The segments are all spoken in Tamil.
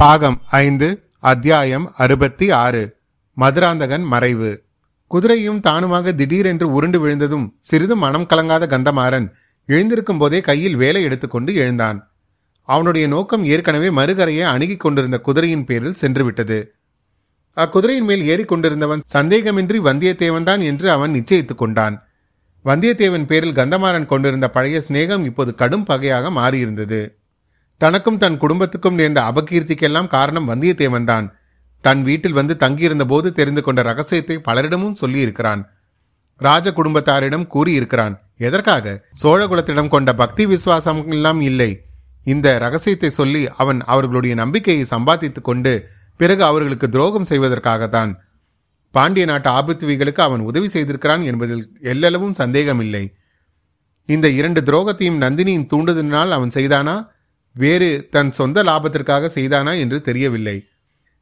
பாகம் ஐந்து அத்தியாயம் அறுபத்தி ஆறு மதுராந்தகன் மறைவு. குதிரையும் தானுமாக திடீரென்று உருண்டு விழுந்ததும் சிறிதும் மனம் கலங்காத கந்தமாறன் எழுந்திருக்கும் போதே கையில் வேலை எடுத்துக்கொண்டு எழுந்தான். அவனுடைய நோக்கம் ஏற்கனவே மறுகரையை அணுகிக் கொண்டிருந்த குதிரையின் பேரில் சென்றுவிட்டது. அக்குதிரையின் மேல் ஏறிக்கொண்டிருந்தவன் சந்தேகமின்றி வந்தியத்தேவன்தான் என்று அவன் நிச்சயித்துக் கொண்டான். வந்தியத்தேவன் பேரில் கந்தமாறன் கொண்டிருந்த பழைய சிநேகம் இப்போது கடும் பகையாக மாறியிருந்தது. தனக்கும் தன் குடும்பத்துக்கும் நேர்ந்த அபகீர்த்திக்கெல்லாம் காரணம் வந்தியத்தேவன் தான். தன் வீட்டில் வந்து தங்கியிருந்த போது தெரிந்து கொண்ட ரகசியத்தை பலரிடமும் சொல்லியிருக்கிறான். ராஜ குடும்பத்தாரிடம் கூறியிருக்கிறான் எதற்காக? சோழகுலத்திடம் கொண்ட பக்தி விசுவாசம் எல்லாம் இல்லை. இந்த ரகசியத்தை சொல்லி அவன் அவர்களுடைய நம்பிக்கையை சம்பாதித்துக் கொண்டு பிறகு அவர்களுக்கு துரோகம் செய்வதற்காகத்தான். பாண்டிய நாட்டு ஆபத்துவிகளுக்கு அவன் உதவி செய்திருக்கிறான் என்பதில் எல்லளவும் சந்தேகமில்லை. இந்த இரண்டு துரோகத்தையும் நந்தினியின் தூண்டுதலினால் அவன் செய்தானா? வேறு தன் சொந்த லாபத்திற்காக செய்தானா என்று தெரியவில்லை.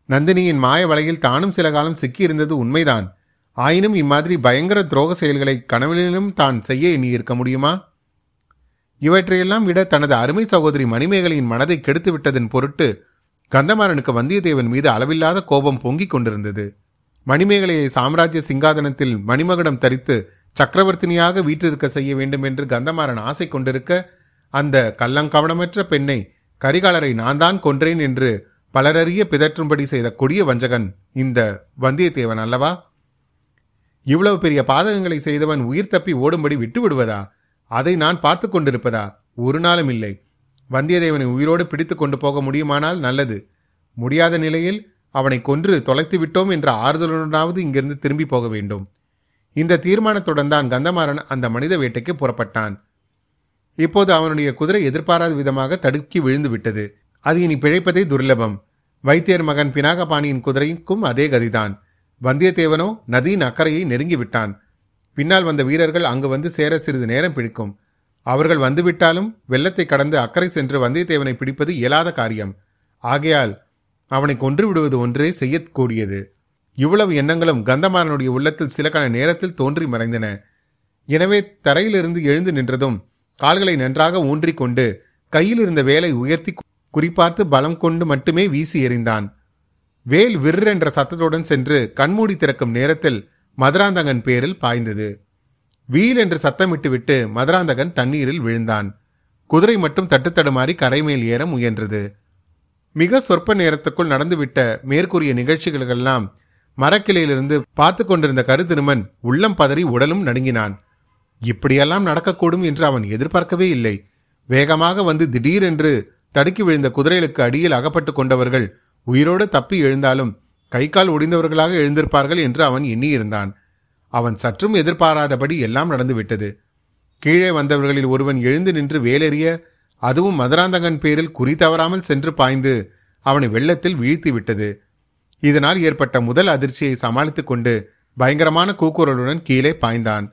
நந்தினியின் மாய வலையில் தானும் சில காலம் சிக்கியிருந்தது உண்மைதான். ஆயினும் இம்மாதிரி பயங்கர துரோக செயல்களை கனவிலும் தான் செய்ய எண்ணியிருக்க முடியுமா? இவற்றையெல்லாம் விட தனது அருமை சகோதரி மணிமேகலையின் மனதை கெடுத்து விட்டதன் பொருட்டு கந்தமாறனுக்கு வந்தியத்தேவன் மீது அளவில்லாத கோபம் பொங்கிக் கொண்டிருந்தது. மணிமேகலையை சாம்ராஜ்ய சிங்காதனத்தில் மணிமகுடம் தரித்து சக்கரவர்த்தினியாக வீற்றிருக்க செய்ய வேண்டும் என்று கந்தமாறன் ஆசை கொண்டிருக்க அந்த கள்ளங்கவனமற்ற பெண்ணை கரிகாலரை நான் தான் கொன்றேன் என்று பலரறிய பிதற்றும்படி செய்த கொடிய வஞ்சகன் இந்த வந்தியத்தேவன் அல்லவா? இவ்வளவு பெரிய பாதகங்களை செய்தவன் உயிர் தப்பி ஓடும்படி விட்டு விடுவதா அதை நான் பார்த்து கொண்டிருப்பதா? ஒரு நாளும் இல்லை. வந்தியத்தேவனை உயிரோடு பிடித்து கொண்டு போக முடியுமானால் நல்லது. முடியாத நிலையில் அவனை கொன்று தொலைத்து விட்டோம் என்ற ஆறுதலுடனாவது இங்கிருந்து திரும்பி போக வேண்டும். இந்த தீர்மானத்துடன் தான் கந்தமாறன் அந்த மனித வேட்டைக்கு புறப்பட்டான். இப்போது அவனுடைய குதிரை எதிர்பாராத விதமாக தடுக்கி விழுந்து விட்டது. அது இனி பிழைப்பதே துர்லபம். வைத்தியர் மகன் பினாகபாணியின் குதிரைக்கும் அதே கதிதான். வந்தியத்தேவனோ நதியின் அக்கறையை நெருங்கி விட்டான். பின்னால் வந்த வீரர்கள் அங்கு வந்து சேர சிறிது நேரம் பிடிக்கும். அவர்கள் வந்துவிட்டாலும் வெள்ளத்தை கடந்து அக்கறை சென்று வந்தியத்தேவனை பிடிப்பது இயலாத காரியம். ஆகையால் அவனை கொன்று விடுவது ஒன்றே செய்யக்கூடியது இவ்வளவு எண்ணங்களும் கந்தமாறனுடைய உள்ளத்தில் சில கண நேரத்தில் தோன்றி மறைந்தன. எனவே தரையிலிருந்து எழுந்து நின்றதும் கால்களை நன்றாக ஊன்றிக் கொண்டு கையில் இருந்த வேலை உயர்த்தி குறிப்பார்த்து பலம் கொண்டு மட்டுமே வீசி எறிந்தான். வேல் விர் என்ற சத்தத்துடன் சென்று கண்மூடி திறக்கும் நேரத்தில் மதுராந்தகன் பேரில் பாய்ந்தது. வீல் என்று சத்தமிட்டுவிட்டு மதுராந்தகன் தண்ணீரில் விழுந்தான். குதிரை மட்டும் தட்டுத்தடுமாறி கரைமேல் ஏற முயன்றது. மிக சொற்ப நேரத்துக்குள் நடந்துவிட்ட மேற்கூறிய நிகழ்ச்சிகளெல்லாம் மரக்கிளையிலிருந்து பார்த்து கொண்டிருந்த கருத்திருமன் உள்ளம் பதறி உடலும் நடுங்கினான். இப்படியெல்லாம் நடக்கக்கூடும் என்று அவன் எதிர்பார்க்கவே இல்லை. வேகமாக வந்து திடீரென்று தடுக்கி விழுந்த குதிரைகளுக்கு அடியில் அகப்பட்டு கொண்டவர்கள் உயிரோடு தப்பி எழுந்தாலும் கை கால் ஒடிந்தவர்களாக எழுந்திருப்பார்கள் என்று அவன் எண்ணியிருந்தான். அவன் சற்றும் எதிர்பாராதபடி எல்லாம் நடந்துவிட்டது. கீழே வந்தவர்களில் ஒருவன் எழுந்து நின்று வேலெறிய அதுவும் மதுராந்தகன் பேரில் குறி தவறாமல் சென்று பாய்ந்து அவனை வெள்ளத்தில் வீழ்த்தி விட்டது. இதனால் ஏற்பட்ட முதல் அதிர்ச்சியை சமாளித்துக் கொண்டு பயங்கரமான கூக்குரலுடன் கீழே பாய்ந்தான்.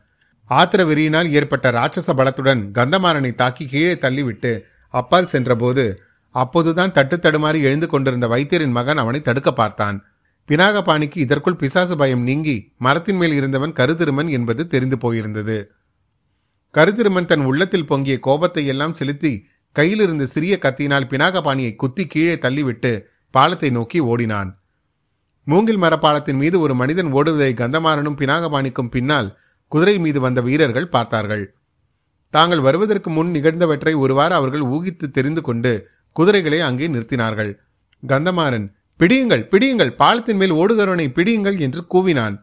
ஆத்திர வெறியினால் ஏற்பட்ட ராட்சச பலத்துடன் கந்தமாறனை தாக்கி கீழே தள்ளிவிட்டு அப்பால் சென்றபோது அப்போதுதான் தட்டு தடுமாறி எழுந்து கொண்டிருந்த வைத்தியரின் மகன் அவனை தடுக்க பார்த்தான். பினாகபாணிக்கு இதற்குள் பிசாசு பயம் நீங்கி மரத்தின் மேல் இருந்தவன் கருதிருமன் என்பது தெரிந்து போயிருந்தது. கருதிருமன் தன் உள்ளத்தில் பொங்கிய கோபத்தை எல்லாம் செலுத்தி கையிலிருந்த சிறிய கத்தியினால் பினாகபாணியை குத்தி கீழே தள்ளிவிட்டு பாலத்தை நோக்கி ஓடினான். மூங்கில் மரப்பாலத்தின் மீது ஒரு மனிதன் ஓடுவதை கந்தமாறனும் பினாகபாணிக்கும் பின்னால் குதிரை மீது வந்த வீரர்கள் பார்த்தார்கள். தாங்கள் வருவதற்கு முன் நிகழ்ந்தவற்றை ஒருவாறு அவர்கள் ஊகித்து தெரிந்து கொண்டு குதிரைகளை அங்கே நிறுத்தினார்கள். கந்தமாறன் பிடியுங்கள் பிடியுங்கள் பாலத்தின் மேல் ஓடுகிறவனை பிடியுங்கள் என்று கூவினான்.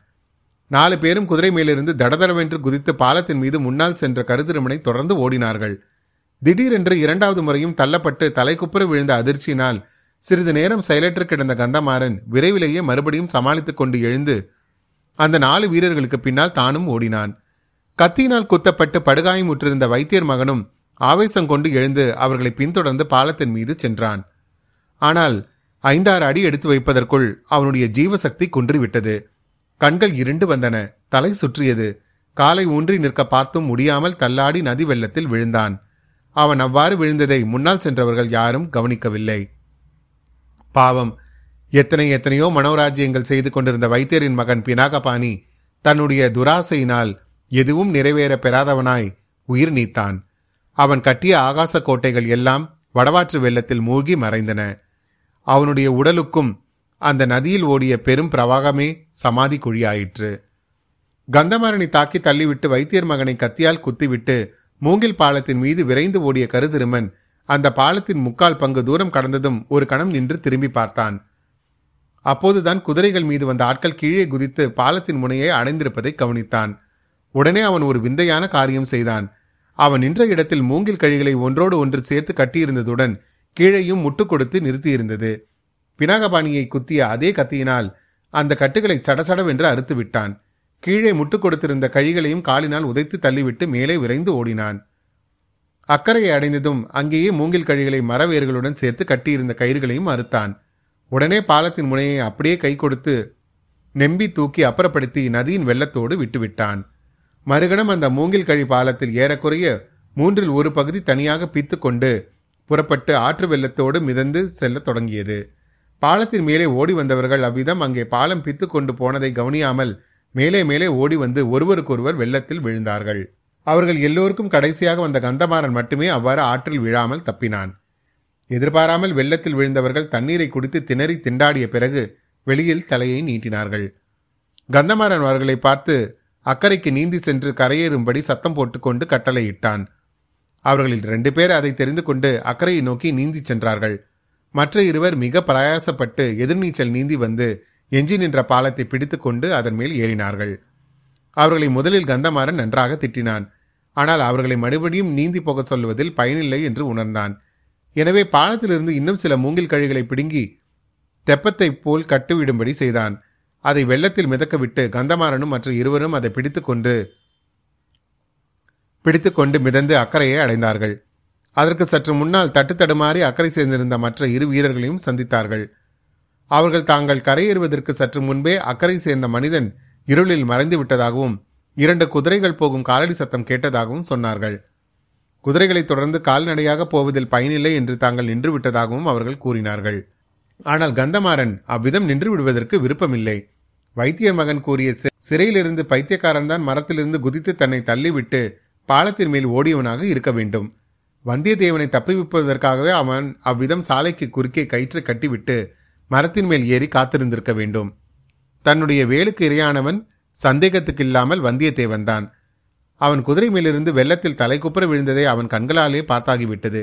நாலு பேரும் குதிரை மேலிருந்து தடதடவென்று குதித்து பாலத்தின் மீது முன்னால் சென்ற கருதிருமனை தொடர்ந்து ஓடினார்கள். திடீரென்று இரண்டாவது முறையும் தள்ளப்பட்டு தலைக்குப்புற விழுந்த அதிர்ச்சியினால் சிறிது நேரம் செயலற்று கிடந்த கந்தமாறன் விரைவிலேயே மறுபடியும் சமாளித்துக் கொண்டு எழுந்து அந்த நாலு வீரர்களுக்கு பின்னால் தானும் ஓடினான். கத்தியினால் குத்தப்பட்டு படுகாயமுற்றிருந்த வைத்தியர் மகனும் ஆவேசம் கொண்டு எழுந்து அவர்களை பின்தொடர்ந்து பாலத்தின் மீது சென்றான். ஆனால் ஐந்தாறு அடி எடுத்து வைப்பதற்குள் அவனுடைய ஜீவசக்தி குன்றிவிட்டது. கண்கள் இருண்டு வந்தன தலை சுற்றியது. காலை ஊன்றி நிற்க பார்த்தும் முடியாமல் தள்ளாடி நதி வெள்ளத்தில் விழுந்தான். அவன் அவ்வாறு விழுந்ததை முன்னால் சென்றவர்கள் யாரும் கவனிக்கவில்லை. பாவம் எத்தனை எத்தனையோ மனோராஜ்யங்கள் செய்து கொண்டிருந்த வைத்தியரின் மகன் பினாகபாணி தன்னுடைய துராசையினால் எதுவும் நிறைவேற பெறாதவனாய் உயிர் நீத்தான். அவன் கட்டிய ஆகாச கோட்டைகள் எல்லாம் வடவாற்று வெள்ளத்தில் மூழ்கி மறைந்தன. அவனுடைய உடலுக்கும் அந்த நதியில் ஓடிய பெரும் பிரவாகமே சமாதி குழியாயிற்று. கந்தமாறனை தாக்கி தள்ளிவிட்டு வைத்தியர் மகனை கத்தியால் குத்திவிட்டு மூங்கில் பாலத்தின் மீது விரைந்து ஓடிய கருதிருமன் அந்த பாலத்தின் முக்கால் பங்கு தூரம் கடந்ததும் ஒரு கணம் நின்று திரும்பி பார்த்தான். அப்போதுதான் குதிரைகள் மீது வந்த ஆட்கள் கீழே குதித்து பாலத்தின் முனையை அடைந்திருப்பதை கவனித்தான். உடனே அவன் ஒரு விந்தையான காரியம் செய்தான். அவன் நின்ற இடத்தில் மூங்கில் கழிகளை ஒன்றோடு ஒன்று சேர்த்து கட்டியிருந்ததுடன் கீழேயும் முட்டு கொடுத்து நிறுத்தியிருந்தது. பினாகபாணியை குத்திய அதே கத்தியினால் அந்த கட்டுகளை சடசடவென்று அறுத்து விட்டான். கீழே முட்டு கொடுத்திருந்த கழிகளையும் காலினால் உதைத்து தள்ளிவிட்டு மேலே விரைந்து ஓடினான். அக்கறையை அடைந்ததும் அங்கேயே மூங்கில் கழிகளை மரவேர்களுடன் சேர்த்து கட்டியிருந்த கயிறுகளையும் அறுத்தான். உடனே பாலத்தின் முனையை அப்படியே கை கொடுத்து நெம்பி தூக்கி அப்புறப்படுத்தி நதியின் வெள்ளத்தோடு விட்டுவிட்டான். மறுகணம் அந்த மூங்கில் கழி பாலத்தில் ஏறக்குறைய மூன்றில் ஒரு பகுதி தனியாக பித்து கொண்டு புறப்பட்டு ஆற்று வெள்ளத்தோடு மிதந்து செல்ல தொடங்கியது. பாலத்தின் மேலே ஓடி வந்தவர்கள் அவ்விதம் அங்கே பாலம் பித்து கொண்டு போனதை கவனியாமல் மேலே மேலே ஓடி வந்து ஒருவருக்கொருவர் வெள்ளத்தில் விழுந்தார்கள். அவர்கள் எல்லோருக்கும் கடைசியாக வந்த கந்தமாறன் மட்டுமே அவ்வாறு ஆற்றில் விழாமல் தப்பினான். எதிர்பாராமல் வெள்ளத்தில் விழுந்தவர்கள் தண்ணீரை குடித்து திணறி திண்டாடிய பிறகு வெளியில் தலையை நீட்டினார்கள். கந்தமாறன் அவர்களை பார்த்து அக்கறைக்கு நீந்தி சென்று கரையேறும்படி சத்தம் போட்டுக்கொண்டு கட்டளையிட்டான். அவர்களில் ரெண்டு பேர் அதை தெரிந்து கொண்டு அக்கறையை நோக்கி நீந்தி சென்றார்கள். மற்ற இருவர் மிக பிரயாசப்பட்டு எதிர்நீச்சல் நீந்தி வந்து எஞ்சி நின்ற பாலத்தை பிடித்துக்கொண்டு அதன் மேல் ஏறினார்கள். அவர்களை முதலில் கந்தமாறன் நன்றாக திட்டினான். ஆனால் அவர்களை மறுபடியும் நீந்தி போக சொல்வதில் பயனில்லை என்று உணர்ந்தான். எனவே பாலத்திலிருந்து இன்னும் சில மூங்கில் கழிகளை பிடுங்கி தெப்பத்தைப் போல் கட்டுவிடும்படி செய்தான். அதை வெள்ளத்தில் மிதக்க விட்டு கந்தமாறனும் மற்ற இருவரும் அதை பிடித்துக்கொண்டு பிடித்துக்கொண்டு மிதந்து அக்கறையை அடைந்தார்கள். அதற்கு சற்று முன்னால் தட்டு தடுமாறி அக்கறை சேர்ந்திருந்த மற்ற இரு வீரர்களையும் சந்தித்தார்கள். அவர்கள் தாங்கள் கரையேறுவதற்கு சற்று முன்பே அக்கறை சேர்ந்த மனிதன் இருளில் மறைந்து விட்டதாகவும் இரண்டு குதிரைகள் போகும் காலடி சத்தம் கேட்டதாகவும் சொன்னார்கள். குதிரைகளைத் தொடர்ந்து கால்நடையாக போவதில் பயனில்லை என்று தாங்கள் நின்றுவிட்டதாகவும் அவர்கள் கூறினார்கள். ஆனால் கந்தமாறன் அவ்விதம் நின்று விடுவதற்கு விருப்பமில்லை. வைத்தியர் மகன் கூறிய சிறையிலிருந்து பைத்தியக்காரன் தான் மரத்திலிருந்து குதித்து தன்னை தள்ளிவிட்டு பாலத்தின் மேல் ஓடியவனாக இருக்க வேண்டும். வந்தியத்தேவனை தப்பிவிப்பதற்காகவே அவன் அவ்விதம் சாலைக்கு குறுக்கே கயிற்று கட்டிவிட்டு மரத்தின் மேல் ஏறி காத்திருந்திருக்க வேண்டும். தன்னுடைய வேலுக்கு இரையானவன் சந்தேகத்துக்கு இல்லாமல் வந்தியத்தேவன் தான் அவன் குதிரை மேலிருந்து வெள்ளத்தில் தலைக்குப்புற விழுந்ததை அவன் கண்களாலே பார்த்தாகிவிட்டது.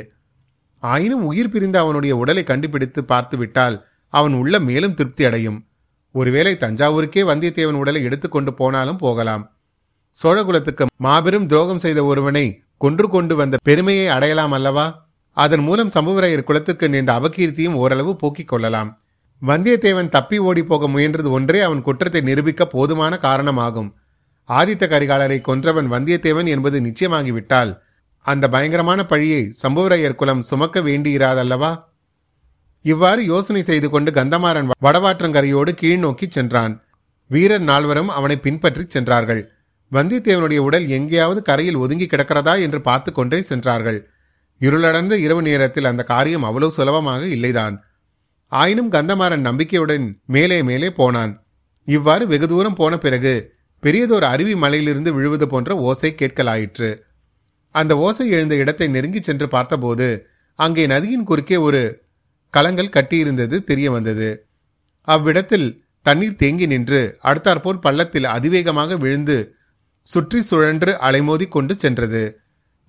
ஆயினும் உயிர் பிரிந்த அவனுடைய உடலை கண்டுபிடித்து பார்த்துவிட்டால் அவன் உள்ள மேலும் திருப்தி அடையும். ஒருவேளை தஞ்சாவூருக்கே வந்தியத்தேவன் உடலை எடுத்துக்கொண்டு போனாலும் போகலாம். சோழகுலத்துக்கு மாபெரும் துரோகம் செய்த ஒருவனை கொன்று கொண்டு வந்த பெருமையை அடையலாம் அல்லவா? அதன் மூலம் சம்புவரையர் குலத்துக்கு நேர்ந்த அவகீர்த்தியும் ஓரளவு போக்கிக் கொள்ளலாம். வந்தியத்தேவன் தப்பி ஓடி போக முயன்றது ஒன்றே அவன் குற்றத்தை நிரூபிக்க போதுமான காரணமாகும். ஆதித்த கரிகாலரை கொன்றவன் வந்தியத்தேவன் என்பது நிச்சயமாகிவிட்டால் அந்த பயங்கரமான பழியை சம்புவரையர் குலம் சுமக்க வேண்டியிராதல்லவா? இவ்வாறு யோசனை செய்து கொண்டு கந்தமாறன் வடவாற்றங்கரையோடு கீழ் நோக்கி சென்றான். வீரர் நால்வரும் அவனை பின்பற்றி சென்றார்கள். வந்தியத்தேவனுடைய உடல் எங்கேயாவது கரையில் ஒதுங்கி கிடக்கிறதா என்று பார்த்து கொண்டே சென்றார்கள். இருளடர்ந்த இரவு நேரத்தில் அந்த காரியம் அவ்வளவு சுலபமாக இல்லைதான். ஆயினும் கந்தமாறன் நம்பிக்கையுடன் மேலே மேலே போனான். இவ்வாறு வெகு தூரம் போன பிறகு பெரியதொரு அருவி மலையிலிருந்து விழுவது போன்ற ஓசை கேட்கலாயிற்று. அந்த ஓசை எழுந்த இடத்தை நெருங்கி சென்று பார்த்தபோது அங்கே நதியின் குறுக்கே ஒரு கலங்கள் கட்டியிருந்தது தெரிய வந்தது. அவ்விடத்தில் தண்ணீர் தேங்கி நின்று அடுத்தாற்போல் பள்ளத்தில் அதிவேகமாக விழுந்து சுற்றி சுழன்று அலைமோதி கொண்டு சென்றது.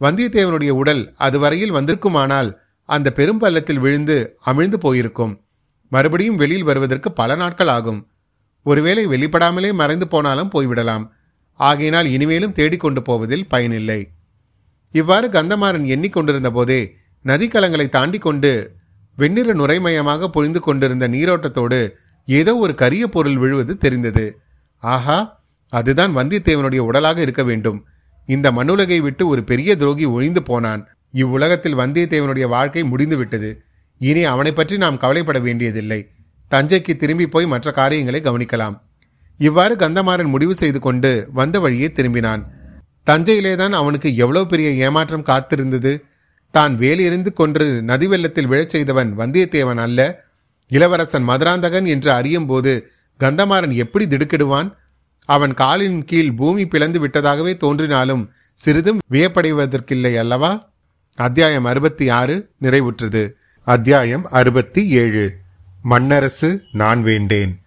வந்தியத்தேவனுடைய உடல் அதுவரையில் வந்திருக்குமானால் அந்த பெரும் பள்ளத்தில் விழுந்து அமிழ்ந்து போயிருக்கும். மறுபடியும் வெளியில் வருவதற்கு பல நாட்கள் ஆகும். ஒருவேளை வெளிப்படாமலே மறைந்து போனாலும் போய்விடலாம். ஆகையினால் இனிமேலும் தேடிக்கொண்டு போவதில் பயனில்லை. இவ்வாறு கந்தமாறன் எண்ணிக்கொண்டிருந்த போதே நதிக்கலங்களை தாண்டி கொண்டு வெண்ணிற நுரைமயமாக பொழிந்து கொண்டிருந்த நீரோட்டத்தோடு ஏதோ ஒரு கரிய பொருள் விழுவது தெரிந்தது. ஆஹா அதுதான் வந்தியத்தேவனுடைய உடலாக இருக்க வேண்டும். இந்த மண்ணுலகை விட்டு ஒரு பெரிய துரோகி ஒழிந்து போனான். இவ்வுலகத்தில் வந்தியத்தேவனுடைய வாழ்க்கை முடிந்துவிட்டது இனி அவனை பற்றி நாம் கவலைப்பட வேண்டியதில்லை. தஞ்சைக்கு திரும்பி போய் மற்ற காரியங்களை கவனிக்கலாம். இவ்வாறு கந்தமாறன் முடிவு செய்து கொண்டு வந்த வழியே திரும்பினான். தஞ்சையிலேதான் அவனுக்கு எவ்வளவு பெரிய ஏமாற்றம் காத்திருந்தது. தான் வேலியிருந்து கொன்று நதி வெள்ளத்தில் விழச் செய்தவன் வந்தியத்தேவன் அல்ல. இளவரசன் மதுராந்தகன் என்று அறியும் போது கந்தமாறன் எப்படி திடுக்கிடுவான்? அவன் காலின் கீழ் பூமி பிளந்து விட்டதாகவே தோன்றினாலும் சிறிதும் வியப்படைவதற்கில்லை அல்லவா? அத்தியாயம் அறுபத்தி ஆறு நிறைவுற்றது. அத்தியாயம் அறுபத்தி ஏழு. மன்னரசு நான் வேண்டேன்.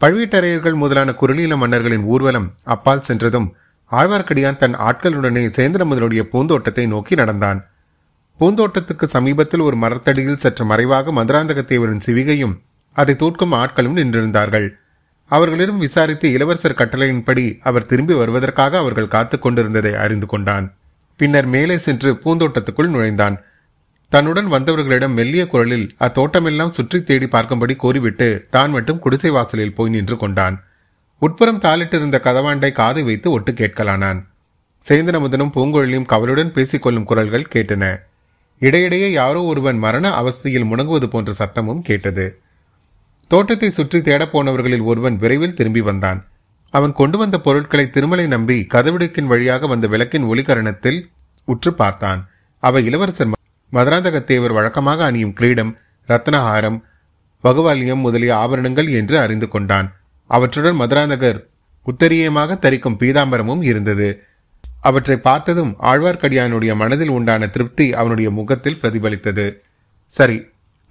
பழுவேட்டரையர்கள் முதலான குரலீல மன்னர்களின் ஊர்வலம் அப்பால் சென்றதும் ஆழ்வார்க்கடியான் தன் ஆட்களுடனே சேந்திரமுதலுடைய பூந்தோட்டத்தை நோக்கி நடந்தான். பூந்தோட்டத்துக்கு சமீபத்தில் ஒரு மரத்தடியில் சற்று மறைவாக மதுராந்தகத்தேவரின் சிவிகையும் அதை தூட்கும் ஆட்களும் நின்றிருந்தார்கள். அவர்களிடம் விசாரித்து இளவரசர் கட்டளையின்படி அவர் திரும்பி வருவதற்காக அவர்கள் காத்துக் கொண்டிருந்ததை அறிந்து கொண்டான். பின்னர் மேலே சென்று பூந்தோட்டத்துக்குள் நுழைந்தான். தன்னுடன் வந்தவர்களிடம் மெல்லிய குரலில் அத்தோட்டமெல்லாம் சுற்றி தேடி பார்க்கும்படி கூறிவிட்டு தான் மட்டும் குடிசை வாசலில் போய் நின்று கொண்டான். உட்புறம் தாளிட்டிருந்த கதவாண்டை காது வைத்து ஒட்டு கேட்கலானான். சேந்தனமுதனும் பூங்குழலியும் கவலுடன் பேசிக்கொள்ளும் குரல்கள் கேட்டன. இடையிடையே யாரோ ஒருவன் மரண அவஸ்தையில் முணங்குவது போன்ற சத்தமும் கேட்டது. தோட்டத்தை சுற்றி தேடப்போனவர்களில் ஒருவன் விரைவில் திரும்பி வந்தான். அவன் கொண்டு வந்த பொருட்களை திருமலை நம்பி கதவிடுக்கின் வழியாக வந்த விளக்கின் ஒளிகரணத்தில் உற்று பார்த்தான். அவை இளவரசர் மதுராந்தகத்தேவர் வழக்கமாக அணியும் கிரீடம் ரத்னஹாரம் வகுவாலியம் முதலிய ஆபரணங்கள் என்று அறிந்து கொண்டான். அவற்றுடன் மதுராந்தகர் உத்தரியமாக தரிக்கும் பீதாம்பரமும் இருந்தது. அவற்றை பார்த்ததும் ஆழ்வார்க்கடியானுடைய மனதில் உண்டான திருப்தி அவனுடைய முகத்தில் பிரதிபலித்தது. சரி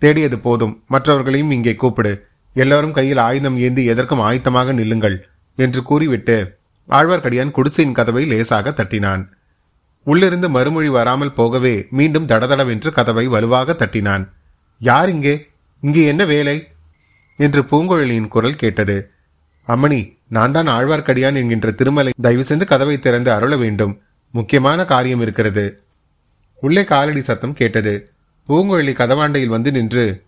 தேடியது போதும். மற்றவர்களையும் இங்கே கூப்பிடு. எல்லாரும் கையில் ஆயுதம் ஏந்தி எதற்கும் ஆயத்தமாக நில்லுங்கள் என்று கூறிவிட்டு ஆழ்வார்க்கடியான் குடிசையின் கதவை லேசாக தட்டினான். உள்ளிருந்து மறுமொழி வராமல் போகவே மீண்டும் தடதடவென்று கதவை வலுவாக தட்டினான். யார் இங்கே? இங்கே என்ன வேலை? என்று பூங்குழலியின் குரல் கேட்டது. அம்மணி நான் தான் ஆழ்வார்க்கடியான் என்கின்ற திருமலை. தயவு செய்து கதவை திறந்து அருள வேண்டும். முக்கியமான காரியம் இருக்கிறது. உள்ளே காலடி சத்தம் கேட்டது. பூங்குழலி கதவாண்டையில் வந்து நின்று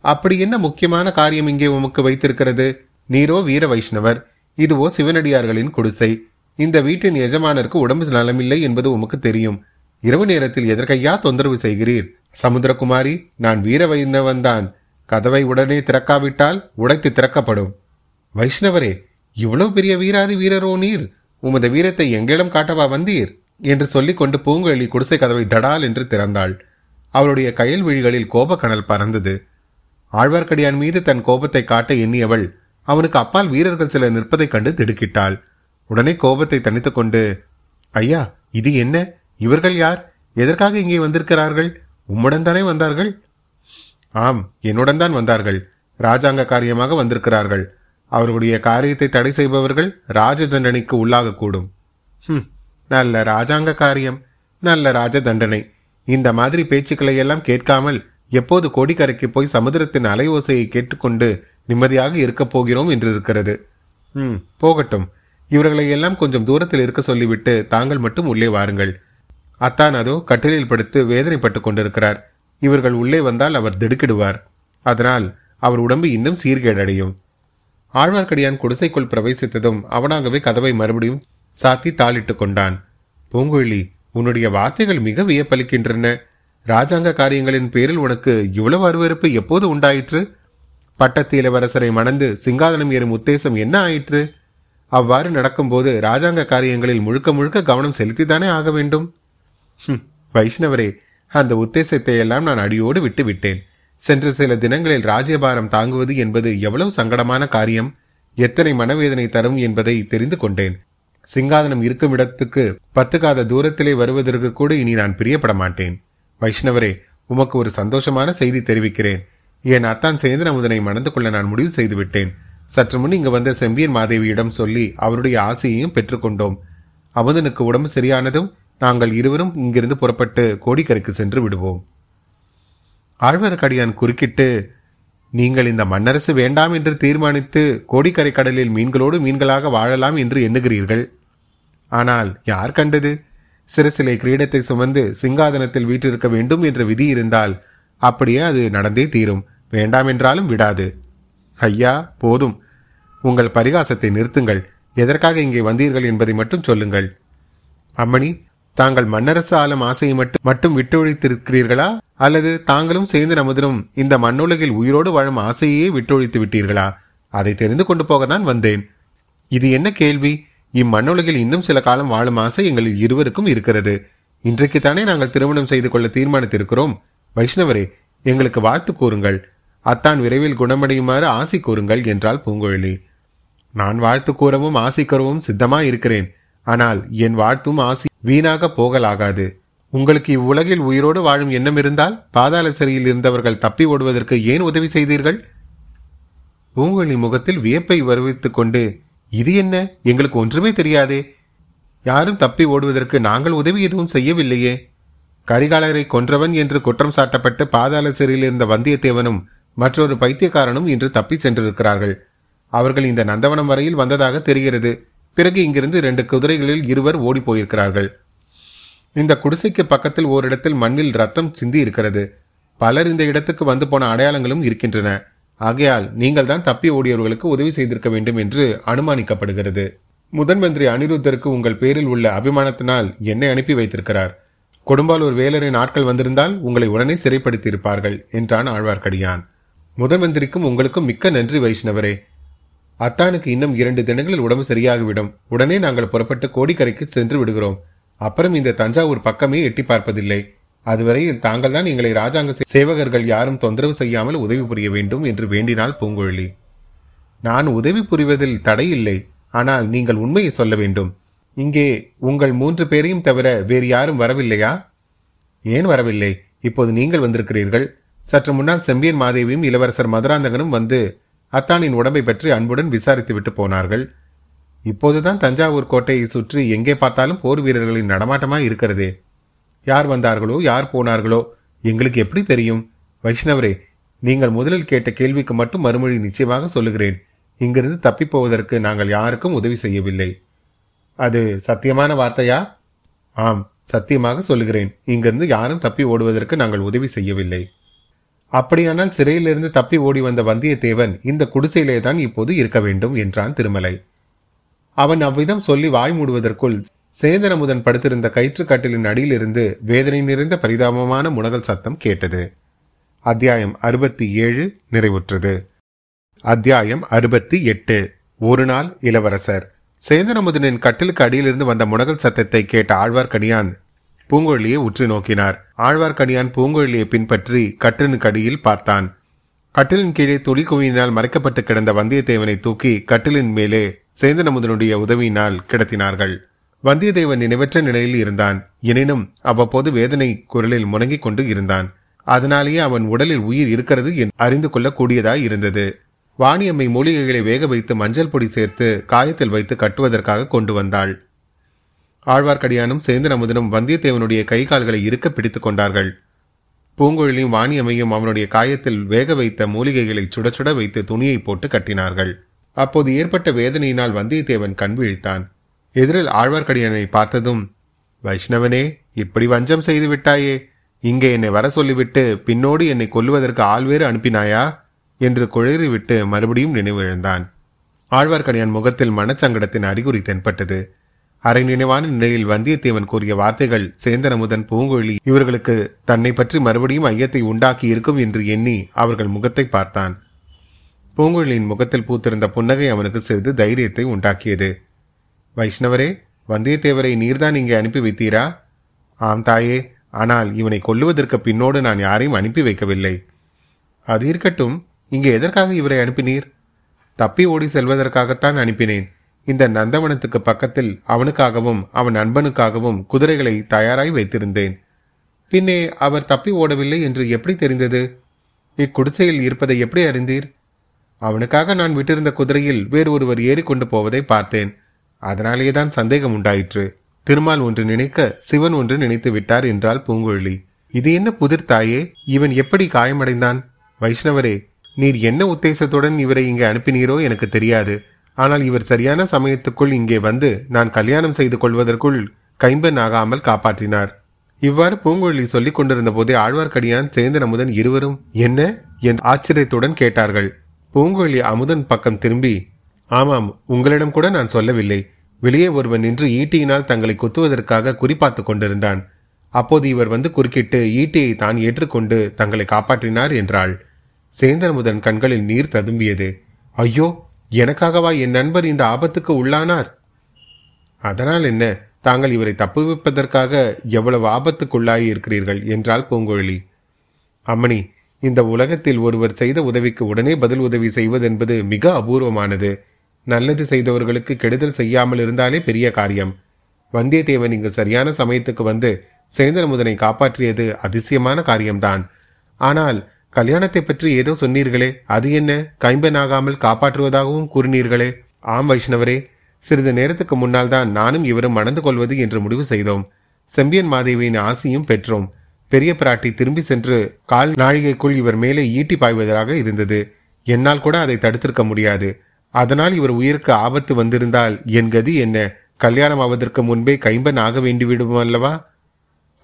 அப்படி என்ன முக்கியமான காரியம் இங்கே உமக்கு வைத்திருக்கிறது? நீரோ வீர வைஷ்ணவர். இதுவோ சிவனடியார்களின் குடிசை. இந்த வீட்டின் எஜமானருக்கு உடம்பு நலமில்லை என்பது உமக்கு தெரியும். இரவு நேரத்தில் எதற்கையா தொந்தரவு செய்கிறீர்? சமுத்திரகுமாரி நான் வீர வைணவன்தான். கதவை உடனே திறக்காவிட்டால் உடைத்து திறக்கப்படும். வைஷ்ணவரே இவ்வளவு பெரிய வீராதி வீரரோ நீர்? உமது வீரத்தை எங்களிடம் காட்டவா வந்தீர்? என்று சொல்லிக் கொண்டு பூங்குழலி குடிசை கதவை தடால் என்று திறந்தாள். அவளுடைய கையல் விழிகளில் கோபக்கணல் பறந்தது. ஆழ்வார்க்கடியான் மீது தன் கோபத்தை காட்ட எண்ணியவள் அவனுக்கு அப்பால் வீரர்கள் சிலர் நிற்பதைக் கண்டு திடுக்கிட்டாள். உடனே கோபத்தை தனித்துக் கொண்டு ஐயா இது என்ன? இவர்கள் யார்? எதற்காக இங்கே வந்திருக்கிறார்கள்? உம்முடன் தானே வந்தார்கள்? ஆம் என்னுடன் தான் வந்தார்கள். ராஜாங்க காரியமாக வந்திருக்கிறார்கள். அவர்களுடைய காரியத்தை தடை செய்பவர்கள் ராஜ தண்டனைக்கு உள்ளாகக்கூடும் நல்ல ராஜாங்க காரியம். நல்ல ராஜ தண்டனை இந்த மாதிரி பேச்சுக்களை எல்லாம் கேட்காமல் எப்போது கோடிக்கரைக்கு போய் சமுதிரத்தின் அலை ஓசையை கேட்டுக்கொண்டு நிம்மதியாக இருக்கப் போகிறோம் என்று இருக்கிறது ம் போகட்டும். இவர்களை எல்லாம் கொஞ்சம் தூரத்தில் இருக்க சொல்லிவிட்டு தாங்கள் மட்டும் உள்ளே வாருங்கள். அத்தான் அதோ கட்டிலில் படுத்து வேதனைப்பட்டு கொண்டிருக்கிறார். இவர்கள் உள்ளே வந்தால் அவர் திடுக்கிடுவார். அதனால் அவர் உடம்பு இன்னும் சீர்கேடடையும். ஆழ்வார்க்கடியான் குடிசைக்குள் பிரவேசித்ததும் அவனாகவே கதவை மறுபடியும் சாத்தி தாளிட்டு கொண்டான். பூங்குழலி உன்னுடைய வார்த்தைகள் மிக வியப்பளிக்கின்றன. ராஜாங்க காரியங்களின் பேரில் உனக்கு இவ்வளவு அருவறுப்பு எப்போது உண்டாயிற்று? பட்டத்து இளவரசரை மணந்து சிங்காதனம் ஏறும் உத்தேசம் என்ன ஆயிற்று? அவ்வாறு நடக்கும்போது ராஜாங்க காரியங்களில் முழுக்க முழுக்க கவனம் செலுத்தித்தானே ஆக வேண்டும்? வைஷ்ணவரே அந்த உத்தேசத்தை எல்லாம் நான் அடியோடு விட்டு விட்டேன் சென்ற சில தினங்களில் ராஜ்யபாரம் தாங்குவது என்பது எவ்வளவு சங்கடமான காரியம். எத்தனை மனவேதனை தரும் என்பதை தெரிந்து கொண்டேன். சிங்காதனம் இருக்கும் இடத்துக்கு பத்துக்காத தூரத்திலே வருவதற்கு கூட இனி நான் பிரியப்பட மாட்டேன். வைஷ்ணவரே உமக்கு ஒரு சந்தோஷமான செய்தி தெரிவிக்கிறேன். என் அத்தான் சேந்திர அமுதனை மணந்து கொள்ள நான் முடிவு செய்துவிட்டேன். சற்று முன் இங்கு வந்த செம்பியன் மாதேவியிடம் சொல்லி அவருடைய ஆசையையும் பெற்றுக்கொண்டோம். அமுதனுக்கு உடம்பு சரியானதும் நாங்கள் இருவரும் இங்கிருந்து புறப்பட்டு கோடிக்கரைக்கு சென்று விடுவோம். ஆழ்வார்க்கடியான் குறுக்கிட்டு நீங்கள் இந்த மன்னரசு வேண்டாம் என்று தீர்மானித்து கோடிக்கரை கடலில் மீன்களோடு மீன்களாக வாழலாம் என்று எண்ணுகிறீர்கள். ஆனால் யார் கண்டது? சிறசிலை கிரீடத்தை சுமந்து சிங்காதனத்தில் வீற்றிருக்க வேண்டும் என்ற விதி இருந்தால் அப்படியே அது நடந்தே தீரும். வேண்டாம் என்றாலும் விடாது. ஐயா போதும். உங்கள் பரிகாசத்தை நிறுத்துங்கள். எதற்காக இங்கே வந்தீர்கள் என்பதை மட்டும் சொல்லுங்கள். அம்மணி தாங்கள் மன்னரசு ஆளும் ஆசையை மட்டும் மட்டும் விட்டொழித்திருக்கிறீர்களா? அல்லது தாங்களும் சேர்ந்து நமதிலும் இந்த மண்ணுலகில் உயிரோடு வாழும் ஆசையே விட்டொழித்து விட்டீர்களா? அதை தெரிந்து கொண்டு போகத்தான் வந்தேன். இது என்ன கேள்வி? இம்மண்ணுலகில் இன்னும் சில காலம் வாழும் ஆசை எங்களில் இருவருக்கும் இருக்கிறது. இன்றைக்கு தானே நாங்கள் திருமணம் செய்து கொள்ள தீர்மானித்திருக்கிறோம். வைஷ்ணவரே எங்களுக்கு வாழ்த்து கூறுங்கள். அத்தான் விரைவில் குணமடையுமாறு ஆசி கூறுங்கள் என்றாள் பூங்குழலி நான் வாழ்த்து கூறவும் ஆசி கூறவும் சித்தமா இருக்கிறேன் ஆனால் என் வாழ்த்தும் ஆசி வீணாக போகலாகாது. உங்களுக்கு இவ்வுலகில் உயிரோடு வாழும் எண்ணம் இருந்தால் பாதாள சிறையில் இருந்தவர்கள் தப்பி ஓடுவதற்கு ஏன் உதவி செய்தீர்கள்? பூங்குழலி முகத்தில் வியப்பை வருவித்துக் கொண்டு இது என்ன? எங்களுக்கு ஒன்றுமே தெரியாதே. யாரும் தப்பி ஓடுவதற்கு நாங்கள் உதவி எதுவும் செய்யவில்லையே. கரிகாலரை கொன்றவன் என்று குற்றம் சாட்டப்பட்டு பாதாள சிறையில் இருந்த வந்தியத்தேவனும் மற்றொரு பைத்தியக்காரனும் இன்று தப்பி சென்றிருக்கிறார்கள். அவர்கள் இந்த நந்தவனம் வரையில் வந்ததாக தெரிகிறது. பிறகு இங்கிருந்து இரண்டு குதிரைகளில் இருவர் ஓடி போயிருக்கிறார்கள் இந்த குடிசைக்கு பக்கத்தில் ஓரிடத்தில் மண்ணில் ரத்தம் சிந்தி இருக்கிறது பலர் இந்த இடத்துக்கு வந்து போன அடையாளங்களும் இருக்கின்றன. ஆகையால் நீங்கள் தான் தப்பி ஓடியவர்களுக்கு உதவி செய்திருக்க வேண்டும் என்று அனுமானிக்கப்படுகிறது. முதன்மந்திரி அனிருத்தருக்கு உங்கள் பேரில் உள்ள அபிமானத்தினால் என்னை அனுப்பி வைத்திருக்கிறார். கொடும்பாலூர் வேலரின் ஆட்கள் வந்திருந்தால் உங்களை உடனே சிறைப்படுத்தி இருப்பார்கள் என்றான் ஆழ்வார்க்கடியான். முதன் மந்திரிக்கும் உங்களுக்கும் மிக்க நன்றி வைஷ்ணவரே. அத்தானுக்கு இன்னும் இரண்டு தினங்களில் உடம்பு சரியாகிவிடும். உடனே நாங்கள் புறப்பட்டு கோடிக்கரைக்கு சென்று விடுகிறோம். அப்புறம் இந்த தஞ்சாவூர் பக்கமே எட்டி பார்ப்பதில்லை. அதுவரையில் தாங்கள் தான் எங்களை ராஜாங்க சேவகர்கள் யாரும் தொந்தரவு செய்யாமல் உதவி புரிய வேண்டும் என்று வேண்டினாள் பூங்குழலி நான் உதவி புரிவதில் தடையில்லை ஆனால் நீங்கள் உண்மையை சொல்ல வேண்டும். இங்கே உங்கள் மூன்று பேரையும் தவிர வேறு யாரும் வரவில்லையா? ஏன் வரவில்லை? இப்போது நீங்கள் வந்திருக்கிறீர்கள். சற்று முன்னால் செம்பியன் மாதேவியும் இளவரசர் மதுராந்தகனும் வந்து அத்தானின் உடம்பை பற்றி அன்புடன் விசாரித்து விட்டு போனார்கள். இப்போதுதான் தஞ்சாவூர் கோட்டையை சுற்றி எங்கே பார்த்தாலும் போர் வீரர்களின் நடமாட்டமாக இருக்கிறதே. யார் வந்தார்களோ யார் போனார்களோ எங்களுக்கு எப்படி தெரியும்? வைஷ்ணவரே நீங்கள் முதலில் கேட்ட கேள்விக்கு மட்டும் மறுமொழி நிச்சயமாக சொல்லுகிறேன். இங்கிருந்து தப்பிப்போவதற்கு நாங்கள் யாருக்கும் உதவி செய்யவில்லை. அது சத்தியமான வார்த்தையா? ஆம் சத்தியமாக சொல்லுகிறேன். இங்கிருந்து யாரும் தப்பி ஓடுவதற்கு நாங்கள் உதவி செய்யவில்லை. அப்படியானால் சிறையிலிருந்து தப்பி ஓடி வந்த வந்தியத்தேவன் இந்த குடிசையிலே தான் இப்போது இருக்க வேண்டும் என்றான் திருமலை. அவன் அவ்விதம் சொல்லி வாய் மூடுவதற்குள் சேந்தனமுதன் படுத்திருந்த கயிற்றுக்கட்டிலின் அடியிலிருந்து வேதனை நிறைந்த பரிதாபமான முனகல் சத்தம் கேட்டது. அத்தியாயம் அறுபத்தி ஏழு நிறைவுற்றது. அத்தியாயம் அறுபத்தி எட்டு. ஒரு நாள் இளவரசர். சேந்தனமுதனின் கட்டிலுக்கு அடியிலிருந்து வந்த முனகல் சத்தத்தை கேட்ட ஆழ்வார்க்கடியான் பூங்கொழியை உற்று நோக்கினார். ஆழ்வார்க்கடியான் பூங்கொழியை பின்பற்றி கட்டிலுக்கு அடியில் பார்த்தான். கட்டிலின் கீழே துளி குவியினால் மறைக்கப்பட்டு கிடந்த வந்தியத்தேவனை தூக்கி கட்டிலின் மேலே சேந்தனமுதனுடைய உதவியினால் கிடத்தினார்கள். வந்தியத்தேவன் நினைவற்ற நிலையில் இருந்தான். எனினும் அவ்வப்போது வேதனை குரலில் முணங்கிக் கொண்டு இருந்தான். அதனாலேயே அவன் உடலில் உயிர் இருக்கிறது அறிந்து கொள்ளக்கூடியதாய் இருந்தது. வாணியம்மை மூலிகைகளை வேக வைத்து மஞ்சள் பொடி சேர்த்து காயத்தில் வைத்து கட்டுவதற்காக கொண்டு வந்தாள். ஆழ்வார்க்கடியானும் சேர்ந்து நமுதனும் வந்தியத்தேவனுடைய கை கால்களை இருக்க பிடித்துக் கொண்டார்கள். பூங்குழலியும் வாணியம்மையும் அவனுடைய காயத்தில் வேக வைத்த மூலிகைகளை சுட சுட வைத்து துணியை போட்டு கட்டினார்கள். அப்போது ஏற்பட்ட வேதனையினால் வந்தியத்தேவன் கண் விழித்தான். எதிரில் ஆழ்வார்க்கடியானை பார்த்ததும் வைஷ்ணவனே இப்படி வஞ்சம் செய்து விட்டாயே இங்கே என்னை வர சொல்லிவிட்டு பின்னோடு என்னை கொல்லுவதற்கு ஆள்வேறு அனுப்பினாயா? என்று குழறிவிட்டு மறுபடியும் நினைவிழந்தான் ஆழ்வார்க்கடியான் முகத்தில் மனச்சங்கடத்தின் அறிகுறி தென்பட்டது. அரை நினைவான நிலையில் வந்தியத்தேவன் கூறிய வார்த்தைகள் சேந்தனமுதன் பூங்கொழி இவர்களுக்கு தன்னை பற்றி மறுபடியும் ஐயத்தை உண்டாக்கி இருக்கும் என்று எண்ணி அவர்கள் முகத்தை பார்த்தான். பூங்குழலியின் முகத்தில் பூத்திருந்த புன்னகை அவனுக்கு சிறிது தைரியத்தை உண்டாக்கியது. வைஷ்ணவரே வந்தியத்தேவரை நீர்தான் இங்கே அனுப்பி வைத்தீரா? ஆம் தாயே ஆனால் இவனை கொல்லுவதற்கு பின்னோடு நான் யாரையும் அனுப்பி வைக்கவில்லை. அது இருக்கட்டும் இங்கே எதற்காக இவரை அனுப்பினீர்? தப்பி ஓடி செல்வதற்காகத்தான் அனுப்பினேன். இந்த நந்தவனத்துக்கு பக்கத்தில் அவனுக்காகவும் அவன் நண்பனுக்காகவும் குதிரைகளை தயாராய் வைத்திருந்தேன். பின்னே அவர் தப்பி ஓடவில்லை என்று எப்படி தெரிந்தது? இக்குடிசையில் இருப்பதை எப்படி அறிந்தீர்? அவனுக்காக நான் விட்டிருந்த குதிரையில் வேறு ஒருவர் ஏறிக்கொண்டு போவதை பார்த்தேன். அதனாலேதான் சந்தேகம் உண்டாயிற்று. திருமால் ஒன்று நினைக்க சிவன் ஒன்று நினைத்து விட்டார் என்றால் பூங்குழலி. இது என்ன புதிர் தாயே? இவன் எப்படி காயமடைந்தான்? வைஷ்ணவரே நீர் என்ன உத்தேசத்துடன் இவரை இங்கே அனுப்பினீரோ எனக்கு தெரியாது. ஆனால் இவர் சரியான சமயத்துக்குள் இங்கே வந்து நான் கல்யாணம் செய்து கொள்வதற்குள் கைம்பெண் ஆகாமல் காப்பாற்றினார். இவ்வாறு பூங்குழலி சொல்லிக் கொண்டிருந்த போதே ஆழ்வார்க்கடியான் சேந்தன் அமுதன் இருவரும் என்ன? என் ஆச்சரியத்துடன் கேட்டார்கள். பூங்குழலி அமுதன் பக்கம் திரும்பி ஆமாம் உங்களிடம் கூட நான் சொல்லவில்லை. வெளியே ஒருவன் நின்று ஈட்டியினால் தங்களை குத்துவதற்காக குறிப்பாத்து கொண்டிருந்தான். அப்போது இவர் வந்து குறுக்கிட்டு ஈட்டியை தான் ஏற்றுக்கொண்டு தங்களை காப்பாற்றினார் என்றாள். சேந்தன் முதன் கண்களில் நீர் ததும்பியது. ஐயோ எனக்காகவா என் நண்பர் இந்த ஆபத்துக்கு உள்ளானார்? அதனால் என்ன? தாங்கள் இவரை தப்புவிப்பதற்காக எவ்வளவு ஆபத்துக்குள்ளாகி இருக்கிறீர்கள் என்றாள் பூங்குழலி. அம்மணி இந்த உலகத்தில் ஒருவர் செய்த உதவிக்கு உடனே பதில் உதவி செய்வதென்பது மிக அபூர்வமானது. நல்லது செய்தவர்களுக்கு கெடுதல் செய்யாமல் இருந்தாலே பெரிய காரியம். வந்தியத்தேவன் இங்கு சரியான சமயத்துக்கு வந்து சேந்திரமுதனை காப்பாற்றியது அதிசயமான காரியம்தான். ஆனால் கல்யாணத்தை பற்றி ஏதோ சொன்னீர்களே அது என்ன? கைம்பனாகாமல் காப்பாற்றுவதாகவும் கூறினீர்களே. ஆம் வைஷ்ணவரே சிறிது நேரத்துக்கு முன்னால் தான் நானும் இவரும் மணந்து கொள்வது என்று முடிவு செய்தோம். செம்பியன் மாதேவியின் ஆசையும் பெற்றோம். பெரிய பிராட்டி திரும்பி சென்று கால் நாழிகைக்குள் இவர் மேலே ஈட்டி பாய்வதாக இருந்தது. என்னால் கூட அதை தடுத்திருக்க முடியாது. அதனால் இவர் உயிருக்கு ஆபத்து வந்திருந்தால் என் கதி என்ன? கல்யாணம் ஆவதற்கு முன்பே கைம்பன் ஆக வேண்டிவிடும் அல்லவா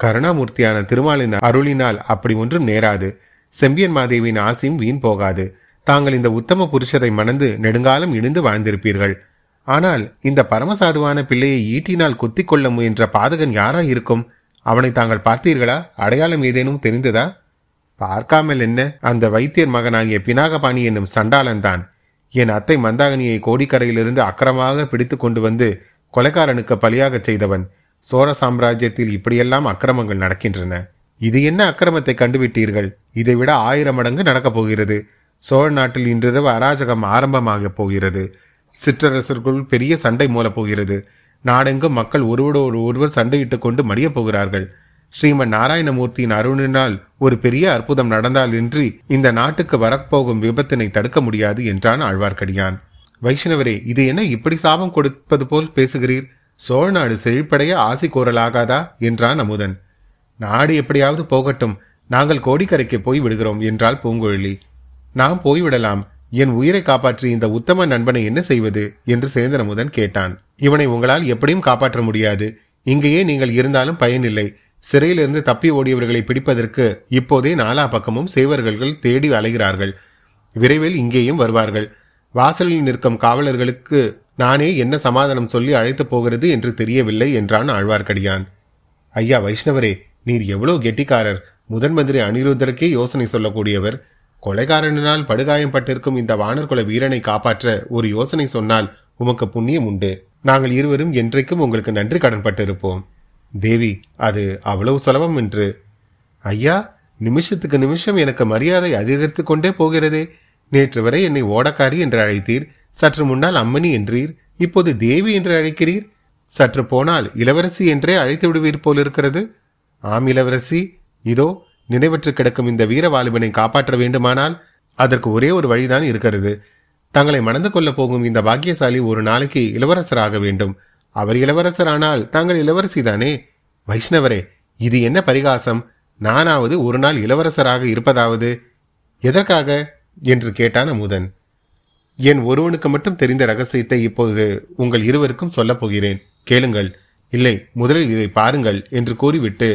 கருணாமூர்த்தியான திருமாலின் அருளினால் அப்படி ஒன்றும் நேராது. செம்பியன் மாதேவியின் ஆசையும் வீண் போகாது. தாங்கள் இந்த உத்தம புருஷரை மணந்து நெடுங்காலம் இணைந்து வாழ்ந்திருப்பீர்கள். ஆனால் இந்த பரமசாதுவான பிள்ளையை ஈட்டினால் குத்திக் கொள்ள முயன்ற பாதகன் யாரா இருக்கும் அவனை தாங்கள் பார்த்தீர்களா? அடையாளம் ஏதேனும் தெரிந்ததா? பார்க்காமல் என்ன? அந்த வைத்தியர் மகனாகிய பினாகபாணி என்னும் சண்டாளன் தான் என் அத்தை மந்தாகனியை கோடிக்கரையிலிருந்து அக்கிரமாக பிடித்து கொண்டு வந்து கொலைக்காரனுக்கு பலியாகச் செய்தவன். சோழ சாம்ராஜ்யத்தில் இப்படியெல்லாம் அக்கிரமங்கள் நடக்கின்றன. இது என்ன அக்கிரமத்தை கண்டுவிட்டீர்கள்? இதை விட ஆயிரம் மடங்கு நடக்கப் போகிறது. சோழ நாட்டில் இன்றிரவு அராஜகம் ஆரம்பமாக போகிறது. சிற்றரசர்கள் பெரிய சண்டை மூலப்போகிறது நாடெங்கும் மக்கள் ஒருவரோடு ஒருவர் சண்டையிட்டுக் கொண்டு மடியப் போகிறார்கள். ஸ்ரீமன் நாராயணமூர்த்தியின் அருணினால் ஒரு பெரிய அற்புதம் நடந்தால் இன்றி இந்த நாட்டுக்கு வரப்போகும் விபத்தினை தடுக்க முடியாது என்றான் ஆழ்வார்க்கடியான். வைஷ்ணவரே இது என்ன இப்படி சாபம் கொடுப்பது போல் பேசுகிறீர்? சோழ நாடு செழிப்படைய ஆசி கோரலாகாதா? என்றான் அமுதன். நாடு எப்படியாவது போகட்டும். நாங்கள் கோடிக்கரைக்கு போய் விடுகிறோம் என்றாள் பூங்குழலி நாம் போய்விடலாம். என் உயிரை காப்பாற்றி இந்த உத்தம நண்பனை என்ன செய்வது? என்று சேந்தனமுதன் கேட்டான். இவனை உங்களால் எப்படியும் காப்பாற்ற முடியாது. இங்கேயே நீங்கள் இருந்தாலும் பயனில்லை. சிறையிலிருந்து தப்பி ஓடியவர்களை பிடிப்பதற்கு இப்போதே நாலா பக்கமும் சேவர்கள் தேடி அலைகிறார்கள். விரைவில் இங்கேயும் வருவார்கள். வாசலில் நிற்கும் காவலர்களுக்கு நானே என்ன சமாதானம் சொல்லி அழைத்து போகிறது என்று தெரியவில்லை என்றான் ஆழ்வார்க்கடியான். ஐயா வைஷ்ணவரே நீர் எவ்வளோ கெட்டிக்காரர்? முதன் மந்திரி அனிருத்தருக்கே யோசனை சொல்லக்கூடியவர். கொலைகாரனால் படுகாயம் பட்டிருக்கும் இந்த வானர்குல வீரனை காப்பாற்ற ஒரு யோசனை சொன்னால் உமக்கு புண்ணியம் உண்டு. நாங்கள் இருவரும் என்றைக்கும் உங்களுக்கு நன்றி கடன் பட்டிருப்போம் தேவி அது அவ்வளவு சுலபம் என்று. ஐயா நிமிஷத்துக்கு நிமிஷம் எனக்கு மரியாதை அதிகரித்து கொண்டே போகிறதே. நேற்று வரை என்னை ஓடக்காரி என்று அழைத்தீர். சற்று முன்னால் அம்மணி என்றீர். இப்போது தேவி என்று அழைக்கிறீர். சற்று போனால் இளவரசி என்றே அழைத்து விடுவீர் போல் இருக்கிறது ஆம் இளவரசி இதோ நினைவற்று கிடக்கும் இந்த வீரவாலிபனை காப்பாற்ற வேண்டுமானால் அதற்கு ஒரே ஒரு வழிதான் இருக்கிறது. தங்களை மணந்து கொள்ள போகும் இந்த பாக்கியசாலி ஒரு நாளைக்கு இளவரசராக வேண்டும். அவர் இளவரசரானால் தாங்கள் இளவரசிதானே? வைஷ்ணவரே இது என்ன பரிகாசம்? நானாவது ஒரு நாள் இளவரசராக இருப்பதாவது? எதற்காக? என்று கேட்டான் அமுதன். என் ஒருவனுக்கு மட்டும் தெரிந்த ரகசியத்தை இப்போது உங்கள் இருவருக்கும் சொல்லப் போகிறேன். கேளுங்கள். இல்லை முதலில் இதை பாருங்கள் என்று கூறிவிட்டு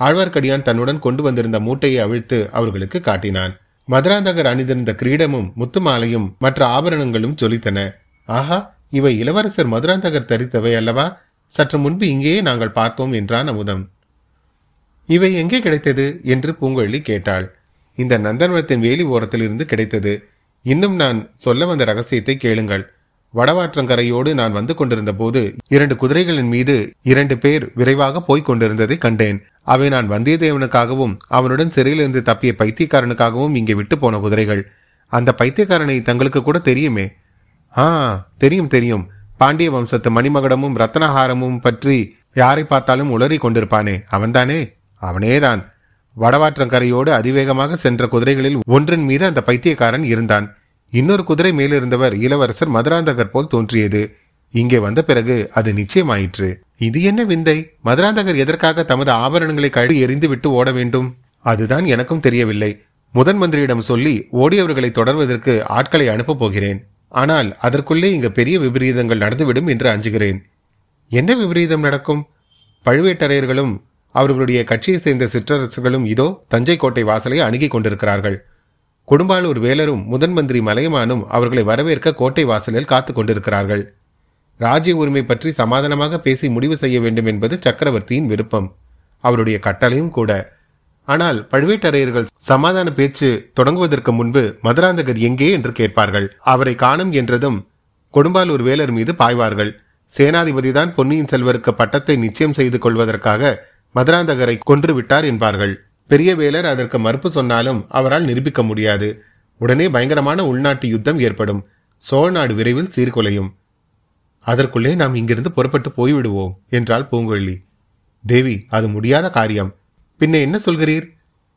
ஆழ்வார்க்கடியான் தன்னுடன் கொண்டு வந்திருந்த மூட்டையை அவிழ்த்து அவர்களுக்கு காட்டினான். மதுராந்தகர் அணிந்திருந்த கிரீடமும் முத்துமாலையும் மற்ற ஆபரணங்களும் ஜொலித்தன. ஆஹா இவை இளவரசர் மதுராந்தகர் தரித்தவை அல்லவா? சற்று முன்பு இங்கேயே நாங்கள் பார்த்தோம் என்றான் அமுதம். இவை எங்கே கிடைத்தது? என்று பூங்கொழி கேட்டாள். இந்த நந்தனவனத்தின் வேலி ஓரத்தில் இருந்து கிடைத்தது. இன்னும் நான் சொல்ல வந்த ரகசியத்தை கேளுங்கள். வடவாற்றங்கரையோடு நான் வந்து கொண்டிருந்த போது இரண்டு குதிரைகளின் மீது இரண்டு பேர் விரைவாக போய்க் கொண்டிருந்ததை கண்டேன். அவை நான் வந்தியத்தேவனுக்காகவும் அவனுடன் சிறையிலிருந்து தப்பிய பைத்தியக்காரனுக்காகவும் இங்கே விட்டு போன குதிரைகள். அந்த பைத்தியக்காரனை தங்களுக்கு கூட தெரியுமே? ஆ தெரியும் தெரியும். பாண்டிய வம்சத்து மணிமகடமும் ரத்னஹாரமும் பற்றி யாரை பார்த்தாலும் உளறி கொண்டிருப்பானே? அவன்தானே? அவனேதான். வடவாற்றங்கரையோடு அதிவேகமாக சென்ற குதிரைகளில் ஒன்றின் மீது அந்த பைத்தியக்காரன் இருந்தான். இன்னொரு குதிரை மேலிருந்தவர் இளவரசர் மதுராந்தகர் போல் தோன்றியது. இங்கே வந்த பிறகு அது நிச்சயமாயிற்று. இது என்ன விந்தை? மதுராந்தகர் எதற்காக தமது ஆபரணங்களை கழி எறிந்து விட்டு ஓட வேண்டும்? அதுதான் எனக்கும் தெரியவில்லை. முதன் மந்திரியிடம் சொல்லி ஓடியவர்களை தொடர்வதற்கு ஆட்களை அனுப்பப் போகிறேன். ஆனால் அதற்குள்ளே இங்கு பெரிய விபரீதங்கள் நடந்துவிடும் என்று அஞ்சுகிறேன். என்ன விபரீதம் நடக்கும்? பழுவேட்டரையர்களும் அவர்களுடைய கட்சியை சேர்ந்த சிற்றரசுகளும் இதோ தஞ்சை கோட்டை வாசலை அணுகி கொண்டிருக்கிறார்கள். கொடும்பாளூர் வேலரும் முதன் மந்திரி மலையமானும் அவர்களை வரவேற்க கோட்டை வாசலில் காத்துக் கொண்டிருக்கிறார்கள். ராஜ்ய உரிமை பற்றி சமாதானமாக பேசி முடிவு செய்ய வேண்டும் என்பது சக்கரவர்த்தியின் விருப்பம். அவருடைய கட்டளையும் கூட. ஆனால் பழுவேட்டரையர்கள் சமாதான பேச்சு தொடங்குவதற்கு முன்பு மதுராந்தகர் எங்கே என்று கேட்பார்கள். அவரை காணும் என்றதும் கொடும்பாலூர் வேலர் மீது பாய்வார்கள். சேனாதிபதிதான் பொன்னியின் செல்வருக்கு பட்டத்தை நிச்சயம் செய்து கொள்வதற்காக மதுராந்தகரை கொன்று விட்டார் என்பார்கள். பெரிய வேலர் அதற்கு மறுப்பு சொன்னாலும் அவரால் நிரூபிக்க முடியாது. உடனே பயங்கரமான உள்நாட்டு யுத்தம் ஏற்படும். சோழ நாடு விரைவில் சீர்குலையும். அதற்குள்ளே நாம் இங்கிருந்து புறப்பட்டு போய்விடுவோம் என்றாள் பூங்குழலி. தேவி அது முடியாத காரியம். பின்ன என்ன சொல்கிறீர்?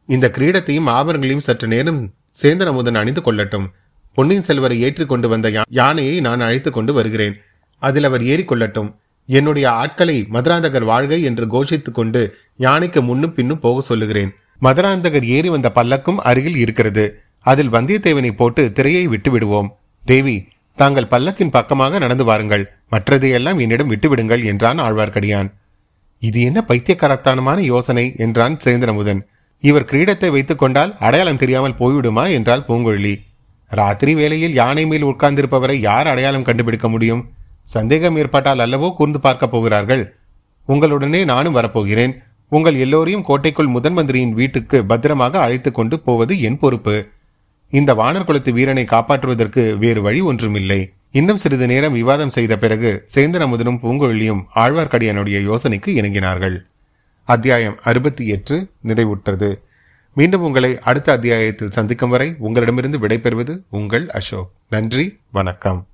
இந்த கிரீடத்தையும் ஆபரணங்களையும் சற்று நேரம் சேந்தன் அமுதன் அணிந்து கொள்ளட்டும். பொன்னியின் செல்வரை ஏற்றி கொண்டு வந்த யா- யானையை நான் அழைத்து கொண்டு வருகிறேன். அதில் அவர் ஏறிக்கொள்ளட்டும் என்னுடைய ஆட்களை மதுராந்தகர் வாழ்கை என்று கோஷித்துக் கொண்டு யானைக்கு முன்னும் பின்னும் போக சொல்லுகிறேன். மதுராந்தகர் ஏறி வந்த பல்லக்கும் அருகில் இருக்கிறது. அதில் வந்தியத்தேவனை போட்டு திரையை விட்டு விடுவோம் தேவி தாங்கள் பல்லக்கின் பக்கமாக நடந்து வாருங்கள். மற்றதையெல்லாம் என்னிடம் விட்டுவிடுங்கள் என்றான் ஆழ்வார்க்கடியான். இது என்ன பைத்தியக்காரத்தானமான யோசனை என்றான் சேந்திரமுதன். இவர் கிரீடத்தை வைத்துக் கொண்டால் அடையாளம் தெரியாமல் போய்விடுமா என்றால் பூங்குழலி ராத்திரி வேளையில் யானை மேல் உட்கார்ந்திருப்பவரை யார் அடையாளம் கண்டுபிடிக்க முடியும்? சந்தேகம் ஏற்பட்டால் அல்லவோ கூர்ந்து பார்க்கப் போகிறார்கள். உங்களுடனே நானும் வரப்போகிறேன். உங்கள் எல்லோரையும் கோட்டைக்குள் முதன் மந்திரியின் வீட்டுக்கு பத்திரமாக அழைத்துக் கொண்டு போவது என் பொறுப்பு. இந்த வானர் குலத்து வீரனை காப்பாற்றுவதற்கு வேறு வழி ஒன்றுமில்லை. இன்னும் சிறிது நேரம் விவாதம் செய்த பிறகு சேந்தனமுதனும் பூங்குழலியும் ஆழ்வார்க்கடியானுடைய யோசனைக்கு இணங்கினார்கள். அத்தியாயம் அறுபத்தி எட்டு நிறைவுற்றது. மீண்டும் உங்களை அடுத்த அத்தியாயத்தில் சந்திக்கும் வரை உங்களிடமிருந்து விடைபெறுவது உங்கள் அசோக். நன்றி வணக்கம்.